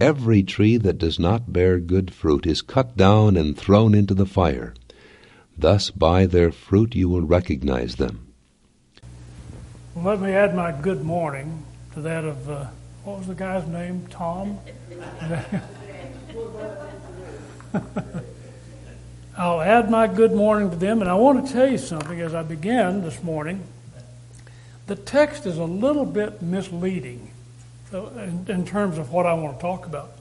Every tree that does not bear good fruit is cut down and thrown into the fire. Thus by their fruit you will recognize them. Well, let me add my good morning to that of, uh, what was the guy's name? Tom? I'll add my good morning to them, and I want to tell you something as I begin this morning. The text is a little bit misleading in, in terms of what I want to talk about.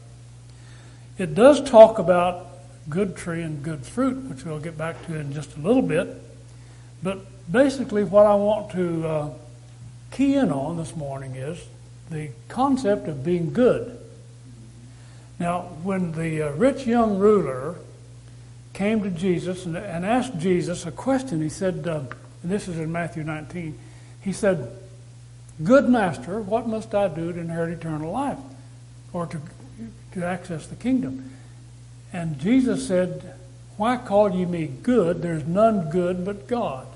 It does talk about good tree and good fruit, which we'll get back to in just a little bit. But basically, what I want to uh, key in on this morning is the concept of being good. Now, when the uh, rich young ruler came to Jesus and, and, asked Jesus a question, he said, uh, this is in Matthew 19, he said, Good master, what must I do to inherit eternal life or to, to access the kingdom? And Jesus said, Why call ye me good? There's none good but God.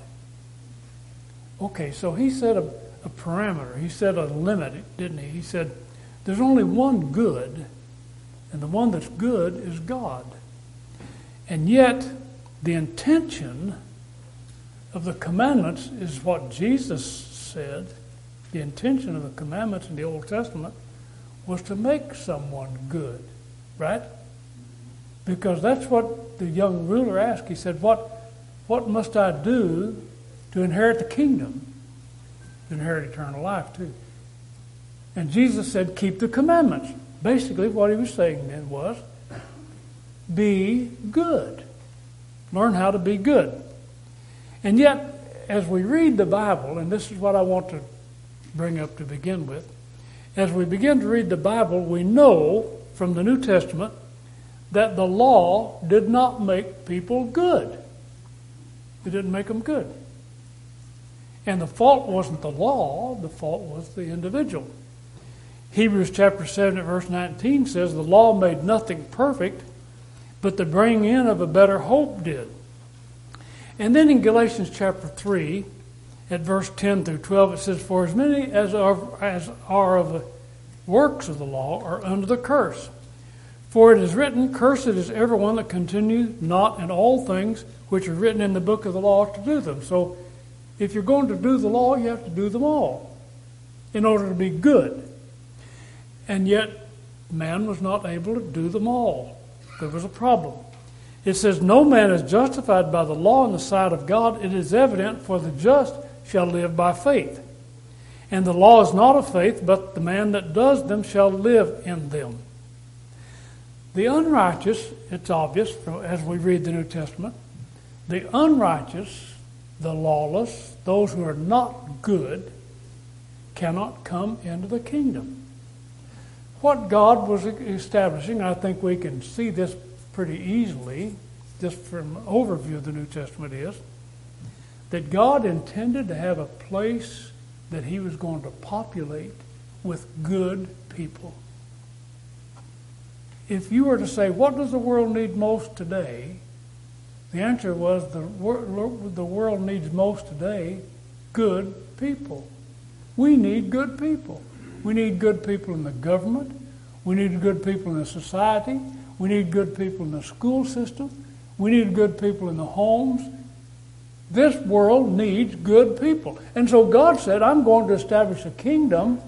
Okay, so he set a, a parameter, he set a limit, didn't he? He said, There's only one good, and the one that's good is God. And yet, the intention of the commandments is what Jesus said. The intention of the commandments in the Old Testament was to make someone good, right? Because that's what the young ruler asked. He said, What, what must I do to inherit the kingdom? To inherit eternal life, too. And Jesus said, Keep the commandments. Basically, what he was saying then was, Be good. Learn how to be good. And yet, as we read the Bible, and this is what I want to bring up to begin with, as we begin to read the Bible, we know from the New Testament that the law did not make people good. It didn't make them good. And the fault wasn't the law, the fault was the individual. Hebrews chapter 7 verse 19 says, The law made nothing perfect, but the bringing in of a better hope did. And then in Galatians chapter 3, at verse 10 through 12, it says, For as many as are, as are of the works of the law are under the curse. For it is written, Cursed is everyone that continues not in all things which are written in the book of the law to do them. So if you're going to do the law, you have to do them all in order to be good. And yet, man was not able to do them all. There was a problem. It says, No man is justified by the law in the sight of God. It is evident, for the just shall live by faith. And the law is not of faith, but the man that does them shall live in them. The unrighteous, it's obvious as we read the New Testament, the unrighteous, the lawless, those who are not good, cannot come into the kingdom. What God was establishing, I think we can see this pretty easily, just from overview of the New Testament, is that God intended to have a place that He was going to populate with good people if you were to say, what does the world need most today? The answer was the, the world needs most today good people. We need good people. We need good people in the government. We need good people in the society. We need good people in the school system. We need good people in the homes. This world needs good people. And so God said, I'm going to establish a kingdom,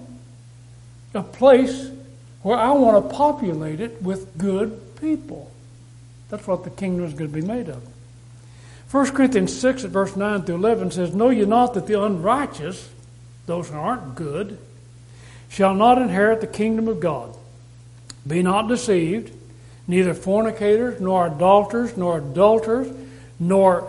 a place where I want to populate it with good people. That's what the kingdom is going to be made of. 1 Corinthians 6 at verse 9 through 11 says, Know ye not that the unrighteous, those who aren't good, shall not inherit the kingdom of God? Be not deceived, neither fornicators, nor idolaters, nor adulterers, nor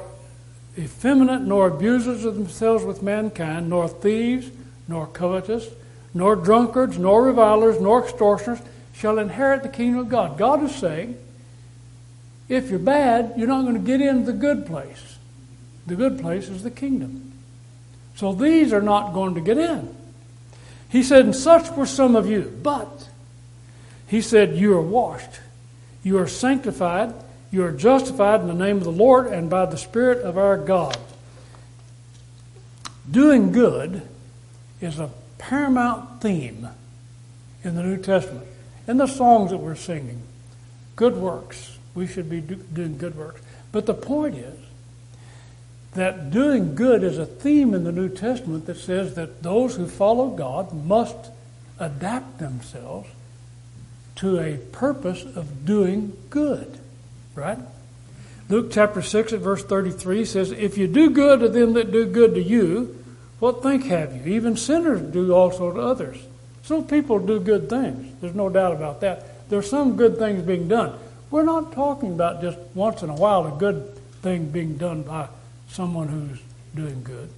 effeminate, nor abusers of themselves with mankind, nor thieves, nor covetous, nor drunkards, nor revilers, nor extortioners shall inherit the kingdom of God. God is saying If you're bad, you're not going to get into the good place. The good place is the kingdom. So these are not going to get in. He said, And such were some of you. But, he said, You are washed, you are sanctified, you are justified in the name of the Lord and by the Spirit of our God. Doing good is a paramount theme in the New Testament. In the songs that we're singing, good works. We should be do, doing good works. But the point is that doing good is a theme in the New Testament that says that those who follow God must adapt themselves to a purpose of doing good. Right? Luke chapter 6 at verse 33 says, If you do good to them that do good to you, what think have you? Even sinners do also to others. Some people do good things. There's no doubt about that. There's some good things being done. We're not talking about just once in a while a good thing being done by someone who's doing good.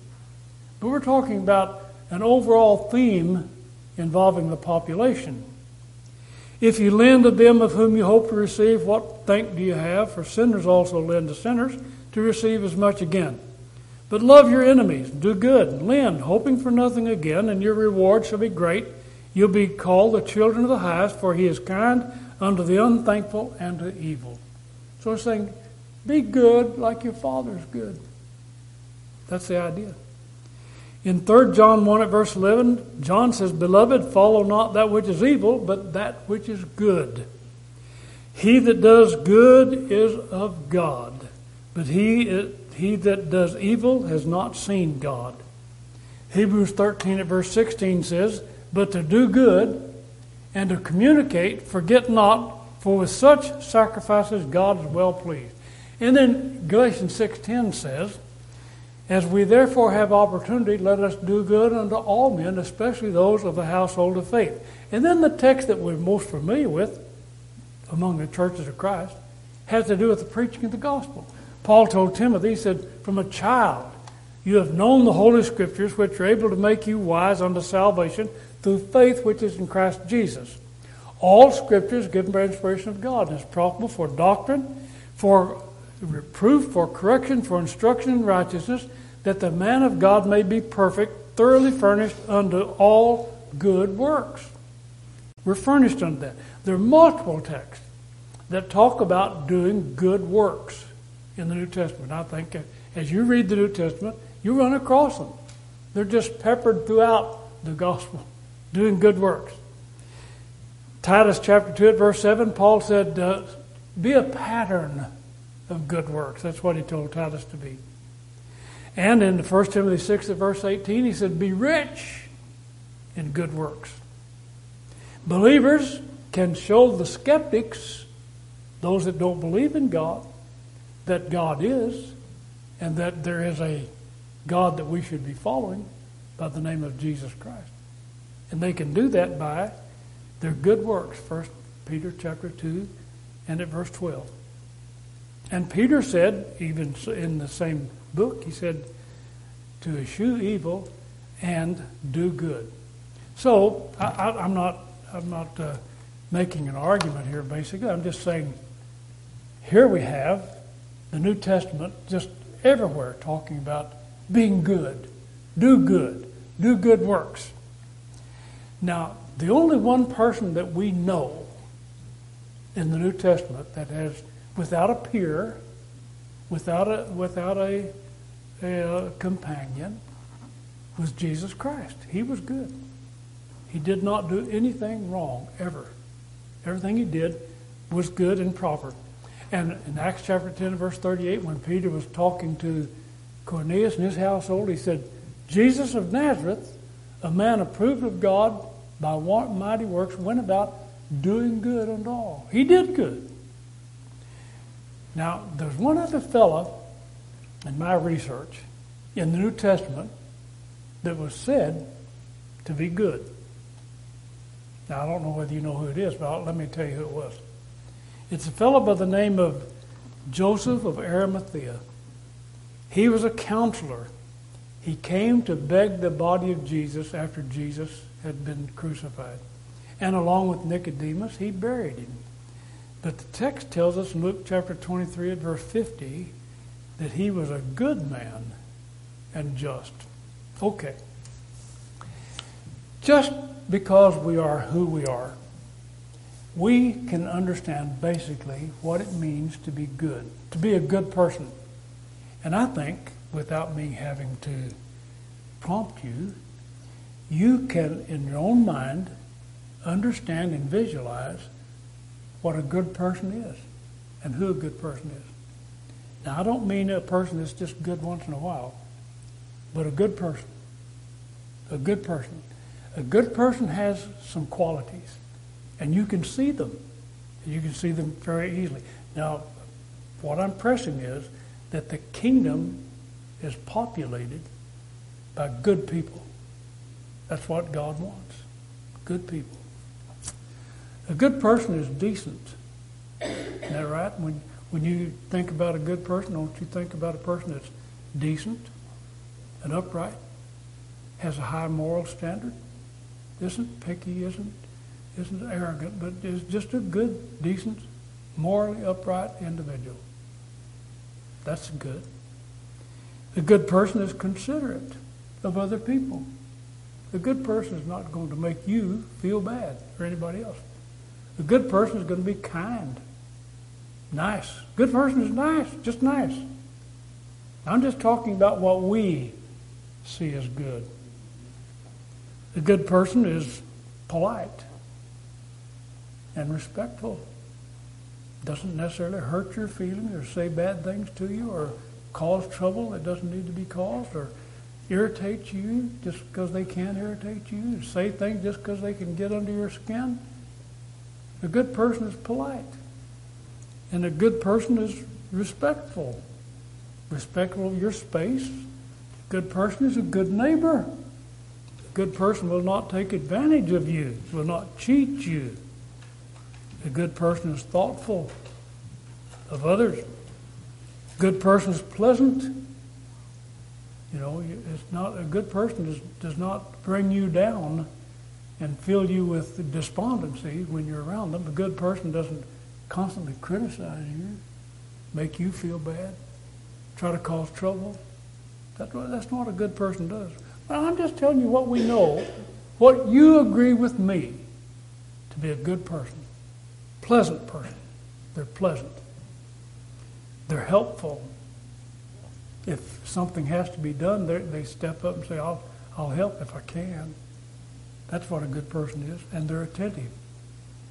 But we're talking about an overall theme involving the population. If you lend to them of whom you hope to receive, what thank do you have? For sinners also lend to sinners to receive as much again. But love your enemies, do good, lend, hoping for nothing again, and your reward shall be great You'll be called the children of the highest, for he is kind unto the unthankful and to evil. So it's saying, be good like your father's good. That's the idea. In 3 John 1 at verse 11, John says, Beloved, follow not that which is evil, but that which is good. He that does good is of God, but he, he that does evil has not seen God. Hebrews 13 at verse 16 says, but to do good and to communicate, forget not, for with such sacrifices God is well pleased. And then Galatians 6:10 says, As we therefore have opportunity, let us do good unto all men, especially those of the household of faith. And then the text that we're most familiar with among the churches of Christ has to do with the preaching of the gospel. Paul told Timothy, he said, From a child you have known the Holy Scriptures, which are able to make you wise unto salvation through faith which is in Christ Jesus. All Scripture is given by inspiration of God and is profitable for doctrine, for reproof, for correction, for instruction in righteousness, that the man of God may be perfect, thoroughly furnished unto all good works. We're furnished unto that. There are multiple texts that talk about doing good works in the New Testament. I think as you read the New Testament, you run across them. They're just peppered throughout the gospel doing good works. Titus chapter 2 at verse 7, Paul said, uh, Be a pattern of good works. That's what he told Titus to be. And in 1 Timothy 6 at verse 18, he said, Be rich in good works. Believers can show the skeptics, those that don't believe in God, that God is, and that there is a God that we should be following by the name of Jesus Christ. And they can do that by their good works. First Peter chapter 2 and at verse 12. And Peter said, even in the same book, he said, to eschew evil and do good. So I, am not, I'm not uh, making an argument here, basically. I'm just saying here we have the New Testament just everywhere talking about being good, do good, do good works. Now, the only one person that we know in the New Testament that has, without a peer, without a, without a, a companion, was Jesus Christ. He was good. He did not do anything wrong, ever. Everything he did was good and proper. And in Acts chapter 10, verse 38, when Peter was talking to Cornelius and his household, he said, Jesus of Nazareth, a man approved of God by mighty works, went about doing good unto all. He did good. Now, there's one other fellow in my research in the New Testament that was said to be good. Now, I don't know whether you know who it is, but let me tell you who it was. It's a fellow by the name of Joseph of Arimathea. He was a counselor. He came to beg the body of Jesus after Jesus had been crucified. And along with Nicodemus, he buried him. But the text tells us in Luke chapter 23 at verse 50 that he was a good man and just. Okay. Just because we are who we are, we can understand basically what it means to be good, to be a good person. And I think, without me having to prompt you, you can, in your own mind, understand and visualize what a good person is and who a good person is. Now, I don't mean a person that's just good once in a while, but a good person. A good person. A good person has some qualities, and you can see them. You can see them very easily. Now, what I'm pressing is that the kingdom is populated by good people. That's what God wants. Good people. A good person is decent. Isn't that right? When, when you think about a good person, don't you think about a person that's decent and upright, has a high moral standard, isn't picky, isn't, isn't arrogant, but is just a good, decent, morally upright individual. That's good. A good person is considerate of other people. A good person is not going to make you feel bad or anybody else. A good person is going to be kind, nice. Good person is nice, just nice. I'm just talking about what we see as good. A good person is polite and respectful. Doesn't necessarily hurt your feelings or say bad things to you or cause trouble that doesn't need to be caused or irritate you just because they can irritate you, say things just because they can get under your skin. A good person is polite. And a good person is respectful. Respectful of your space. A good person is a good neighbor. A good person will not take advantage of you, will not cheat you. A good person is thoughtful of others. A good person is pleasant. You know, it's not a good person does, does not bring you down and fill you with despondency when you're around them. A good person doesn't constantly criticize you, make you feel bad, try to cause trouble. That, that's not what a good person does. I'm just telling you what we know, what you agree with me to be a good person, pleasant person. They're pleasant. They're helpful. If something has to be done, they step up and say, I'll, I'll help if I can. That's what a good person is, and they're attentive.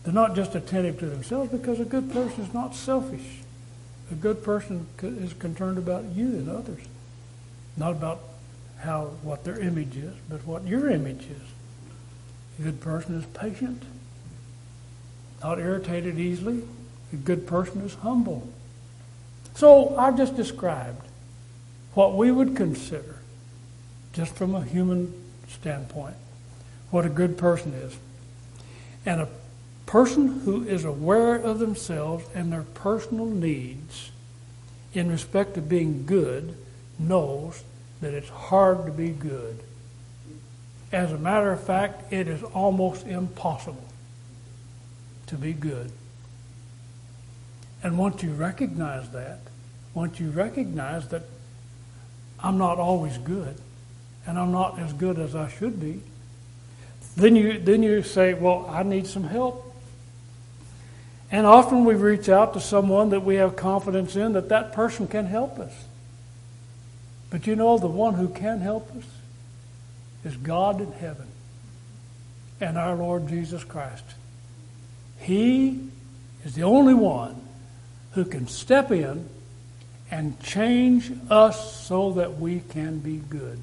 They're not just attentive to themselves because a good person is not selfish. A good person is concerned about you and others, not about how what their image is, but what your image is. A good person is patient, not irritated easily. A good person is humble. So I've just described what we would consider, just from a human standpoint, what a good person is. And a person who is aware of themselves and their personal needs in respect to being good knows that it's hard to be good. As a matter of fact, it is almost impossible to be good. And once you recognize that, once you recognize that I'm not always good, and I'm not as good as I should be, then you, then you say, Well, I need some help. And often we reach out to someone that we have confidence in that that person can help us. But you know, the one who can help us is God in heaven and our Lord Jesus Christ. He is the only one who can step in and change us so that we can be good.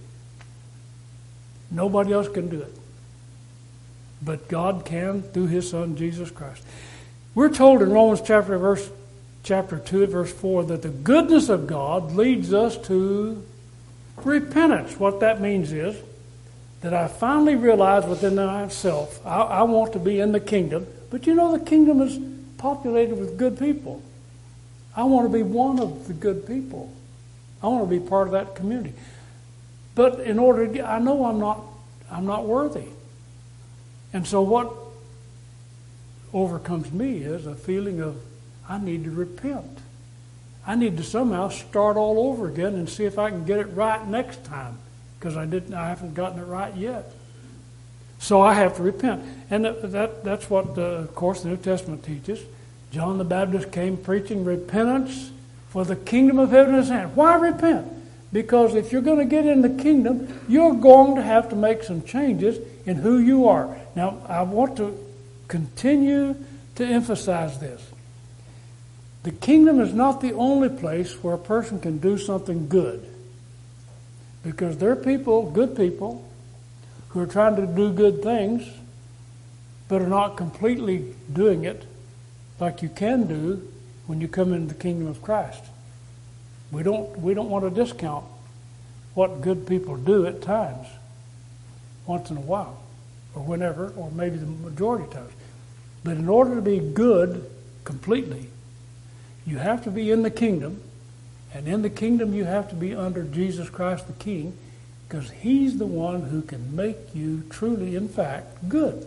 Nobody else can do it but God can through his son Jesus Christ. We're told in Romans chapter verse chapter 2 verse 4 that the goodness of God leads us to repentance. What that means is that I finally realize within myself I, I want to be in the kingdom, but you know the kingdom is populated with good people. I want to be one of the good people. I want to be part of that community. But in order to get, I know I'm not I'm not worthy. And so, what overcomes me is a feeling of I need to repent. I need to somehow start all over again and see if I can get it right next time because I didn't I haven't gotten it right yet. So I have to repent. And that, that's what, of course, the New Testament teaches. John the Baptist came preaching repentance for the kingdom of heaven is at hand. Why repent? Because if you're going to get in the kingdom, you're going to have to make some changes in who you are. Now, I want to continue to emphasize this. The kingdom is not the only place where a person can do something good. Because there are people, good people, who are trying to do good things, but are not completely doing it like you can do when you come into the kingdom of Christ. We don't, we don't want to discount what good people do at times, once in a while, or whenever, or maybe the majority of times. But in order to be good completely, you have to be in the kingdom, and in the kingdom you have to be under Jesus Christ the King, because He's the one who can make you truly, in fact, good,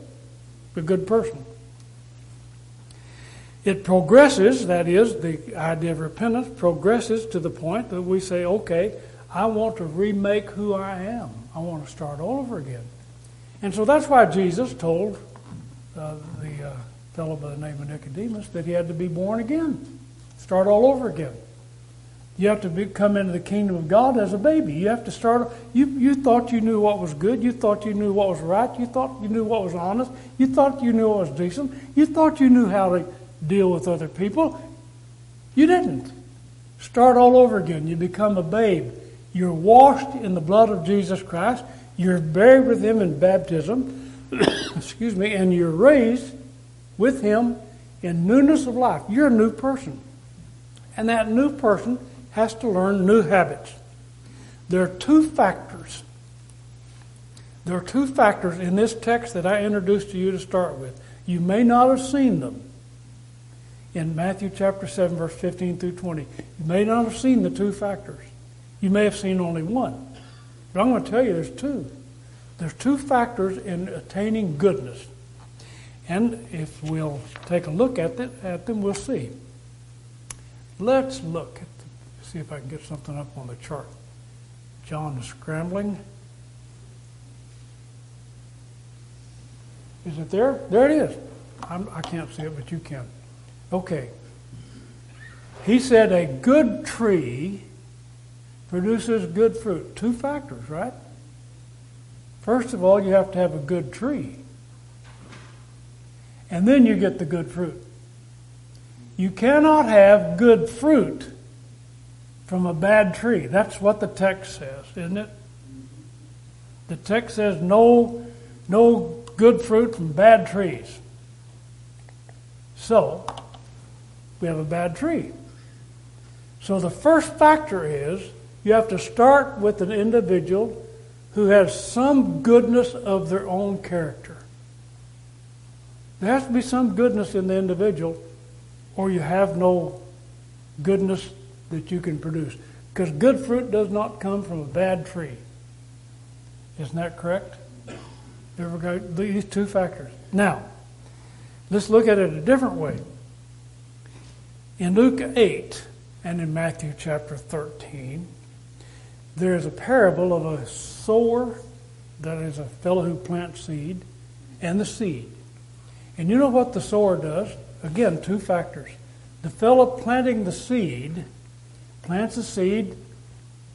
a good person. It progresses, that is, the idea of repentance progresses to the point that we say, okay, I want to remake who I am. I want to start all over again. And so that's why Jesus told uh, the uh, fellow by the name of Nicodemus that he had to be born again, start all over again. You have to be, come into the kingdom of God as a baby. You have to start. You, you thought you knew what was good. You thought you knew what was right. You thought you knew what was honest. You thought you knew what was decent. You thought you knew how to deal with other people. You didn't. Start all over again. You become a babe. You're washed in the blood of Jesus Christ. You're buried with Him in baptism. Excuse me. And you're raised with Him in newness of life. You're a new person. And that new person has to learn new habits. There are two factors. There are two factors in this text that I introduced to you to start with. You may not have seen them in Matthew chapter 7, verse 15 through 20. You may not have seen the two factors. You may have seen only one. But I'm going to tell you there's two. There's two factors in attaining goodness. And if we'll take a look at, it, at them, we'll see. Let's look at. see if I can get something up on the chart. John is scrambling. Is it there? There it is. I'm, I can not see it, but you can. Okay. He said a good tree produces good fruit. Two factors, right? First of all, you have to have a good tree. And then you get the good fruit. You cannot have good fruit from a bad tree. That's what the text says, isn't it? The text says no, no good fruit from bad trees. So, we have a bad tree. So the first factor is you have to start with an individual who has some goodness of their own character. There has to be some goodness in the individual, or you have no goodness that you can produce. Because good fruit does not come from a bad tree. Isn't that correct? There. These two factors. Now, let's look at it a different way. In Luke 8 and in Matthew chapter 13, there is a parable of a sower, that is a fellow who plants seed, and the seed. And you know what the sower does? Again, two factors. The fellow planting the seed plants a seed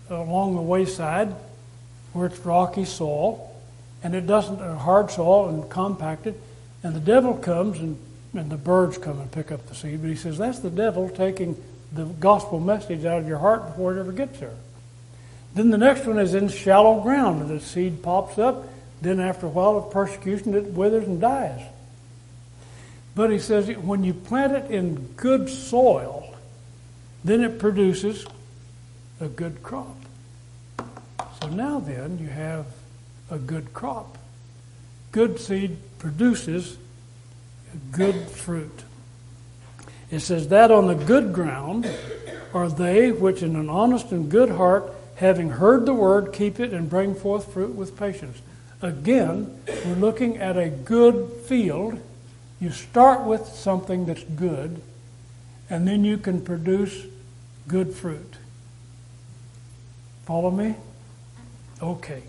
along the wayside where it's rocky soil, and it doesn't, hard soil and compacted, and the devil comes and, and the birds come and pick up the seed. But he says that's the devil taking the gospel message out of your heart before it ever gets there. Then the next one is in shallow ground, and the seed pops up. Then after a while of persecution, it withers and dies. But he says when you plant it in good soil, then it produces a good crop. So now then you have a good crop. Good seed produces good fruit. It says that on the good ground are they which in an honest and good heart, having heard the word, keep it and bring forth fruit with patience. Again, we're looking at a good field. You start with something that's good and then you can produce good fruit. Follow me? Okay.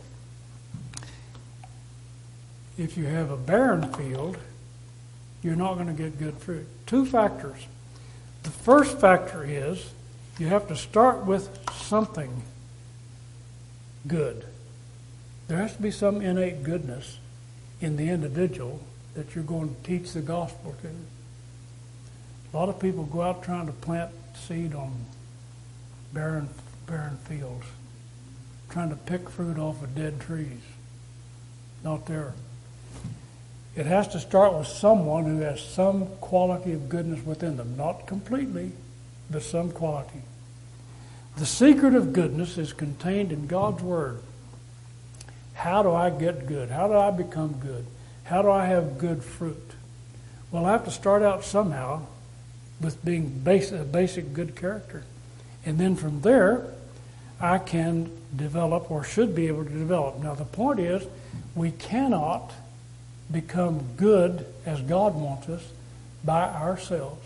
If you have a barren field, you're not going to get good fruit. Two factors. The first factor is you have to start with something good. There has to be some innate goodness in the individual that you're going to teach the gospel to. A lot of people go out trying to plant seed on barren, barren fields, trying to pick fruit off of dead trees. Not there. It has to start with someone who has some quality of goodness within them. Not completely, but some quality. The secret of goodness is contained in God's Word. How do I get good? How do I become good? How do I have good fruit? Well, I have to start out somehow with being a basic good character. And then from there, I can develop or should be able to develop. Now, the point is, we cannot become good as God wants us by ourselves.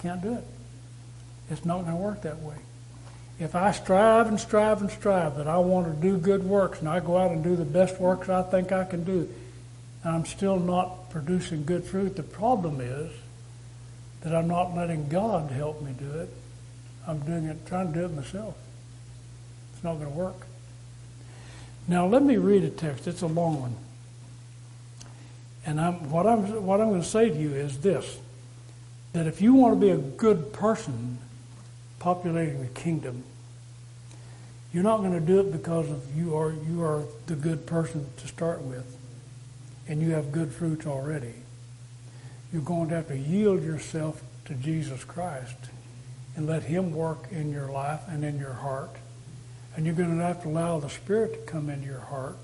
Can't do it. It's not going to work that way. If I strive and strive and strive that I want to do good works and I go out and do the best works I think I can do, and I'm still not producing good fruit, the problem is that I'm not letting God help me do it. I'm doing it, trying to do it myself. It's not going to work. Now let me read a text. It's a long one. And I'm, what, I'm, what I'm going to say to you is this that if you want to be a good person populating the kingdom, you're not going to do it because of you are, you are the good person to start with and you have good fruits already. You're going to have to yield yourself to Jesus Christ and let Him work in your life and in your heart. And you're going to have to allow the Spirit to come into your heart.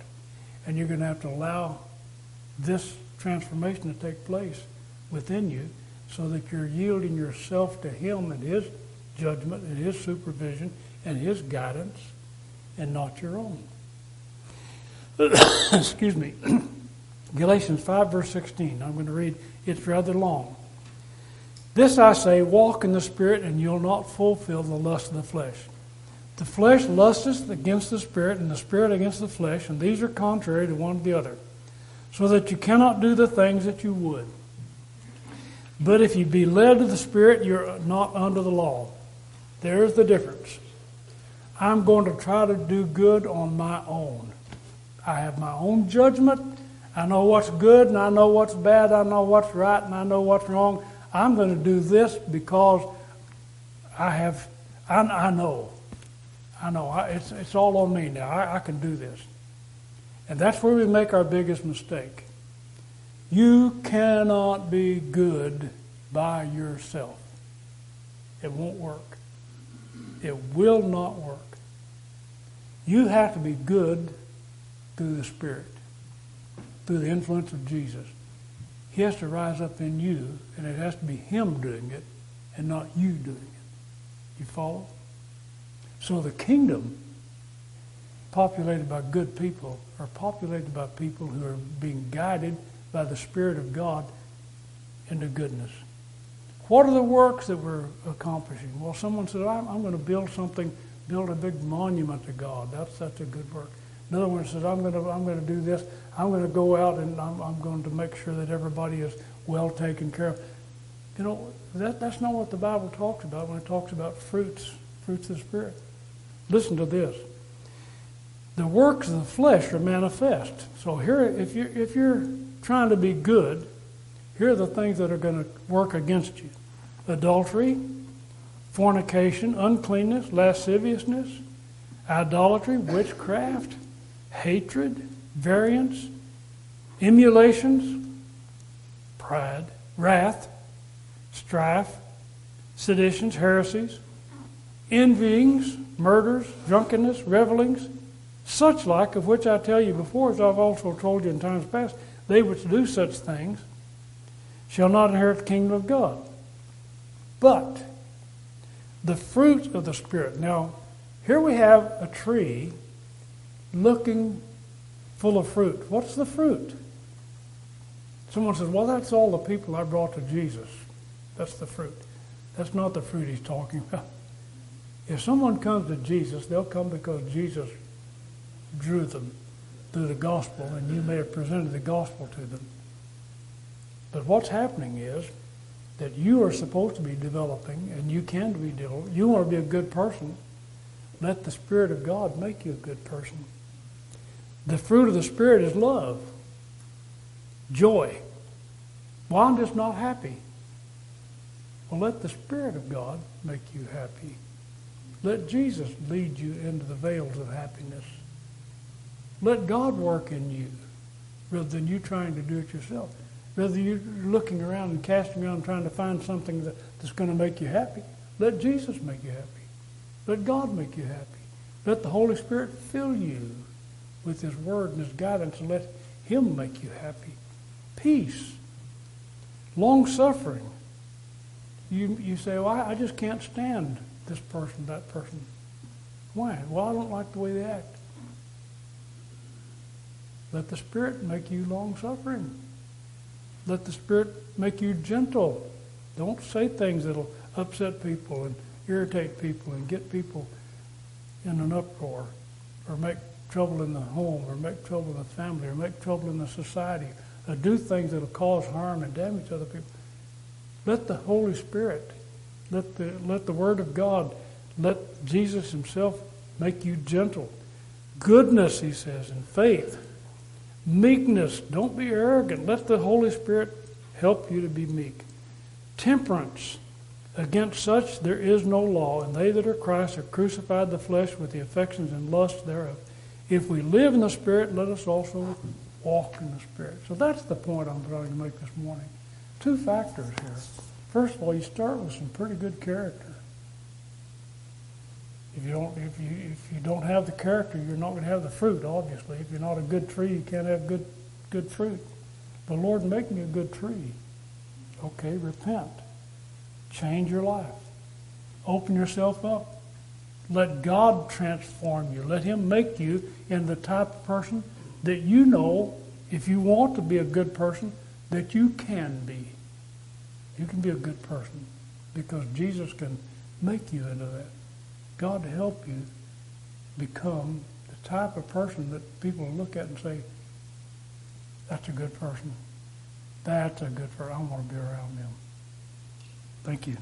And you're going to have to allow this transformation to take place within you so that you're yielding yourself to Him and His judgment and His supervision and His guidance and not your own. Excuse me. Galatians 5, verse 16. I'm going to read, it's rather long. This I say, walk in the Spirit, and you'll not fulfill the lust of the flesh. The flesh lusteth against the Spirit, and the Spirit against the flesh, and these are contrary to one to the other so that you cannot do the things that you would. But if you be led to the Spirit, you're not under the law. There's the difference. I'm going to try to do good on my own. I have my own judgment. I know what's good and I know what's bad. I know what's right and I know what's wrong. I'm going to do this because I have, I, I know. I know. I, it's, it's all on me now. I, I can do this. And that's where we make our biggest mistake. You cannot be good by yourself. It won't work. It will not work. You have to be good through the Spirit, through the influence of Jesus. He has to rise up in you, and it has to be Him doing it and not you doing it. You follow? So the kingdom populated by good people are populated by people who are being guided by the Spirit of God into goodness. What are the works that we're accomplishing? Well, someone said, I'm, I'm going to build something, build a big monument to God. That's, that's a good work. Another one says, I'm going to, I'm going to do this. I'm going to go out and I'm, I'm going to make sure that everybody is well taken care of. You know, that, that's not what the Bible talks about when it talks about fruits, fruits of the Spirit. Listen to this the works of the flesh are manifest. So here, if you're, if you're trying to be good, here are the things that are going to work against you. Adultery, fornication, uncleanness, lasciviousness, idolatry, witchcraft, hatred, variance, emulations, pride, wrath, strife, seditions, heresies, envyings, murders, drunkenness, revelings, such like, of which I tell you before, as I've also told you in times past, they which do such things shall not inherit the kingdom of God. But the fruit of the Spirit. Now, here we have a tree looking full of fruit. What's the fruit? Someone says, Well, that's all the people I brought to Jesus. That's the fruit. That's not the fruit he's talking about. If someone comes to Jesus, they'll come because Jesus drew them through the gospel, and you may have presented the gospel to them. But what's happening is that you are supposed to be developing, and you can be developing. You want to be a good person. Let the Spirit of God make you a good person. The fruit of the Spirit is love, joy. Well, I'm just not happy. Well, let the Spirit of God make you happy. Let Jesus lead you into the veils of happiness. Let God work in you rather than you trying to do it yourself. Rather you're looking around and casting around trying to find something that, that's going to make you happy. Let Jesus make you happy. Let God make you happy. Let the Holy Spirit fill you with His Word and His guidance and let Him make you happy. Peace. Long suffering. You, you say, well, I, I just can't stand this person, that person. Why? Well, I don't like the way they act. Let the Spirit make you long suffering. Let the Spirit make you gentle. Don't say things that'll upset people and irritate people and get people in an uproar or make trouble in the home or make trouble in the family or make trouble in the society or do things that'll cause harm and damage to other people. Let the Holy Spirit, let the, let the Word of God, let Jesus Himself make you gentle. Goodness, He says, and faith. Meekness, don't be arrogant. Let the Holy Spirit help you to be meek. Temperance, against such there is no law, and they that are Christ have crucified the flesh with the affections and lusts thereof. If we live in the Spirit, let us also walk in the Spirit. So that's the point I'm trying to make this morning. Two factors here. First of all, you start with some pretty good character. If you don't, if you if you don't have the character, you're not going to have the fruit. Obviously, if you're not a good tree, you can't have good good fruit. The Lord make me a good tree. Okay, repent. Change your life. Open yourself up. Let God transform you. Let Him make you in the type of person that you know, if you want to be a good person, that you can be. You can be a good person because Jesus can make you into that. God to help you become the type of person that people look at and say, that's a good person. That's a good person. I want to be around them. Thank you.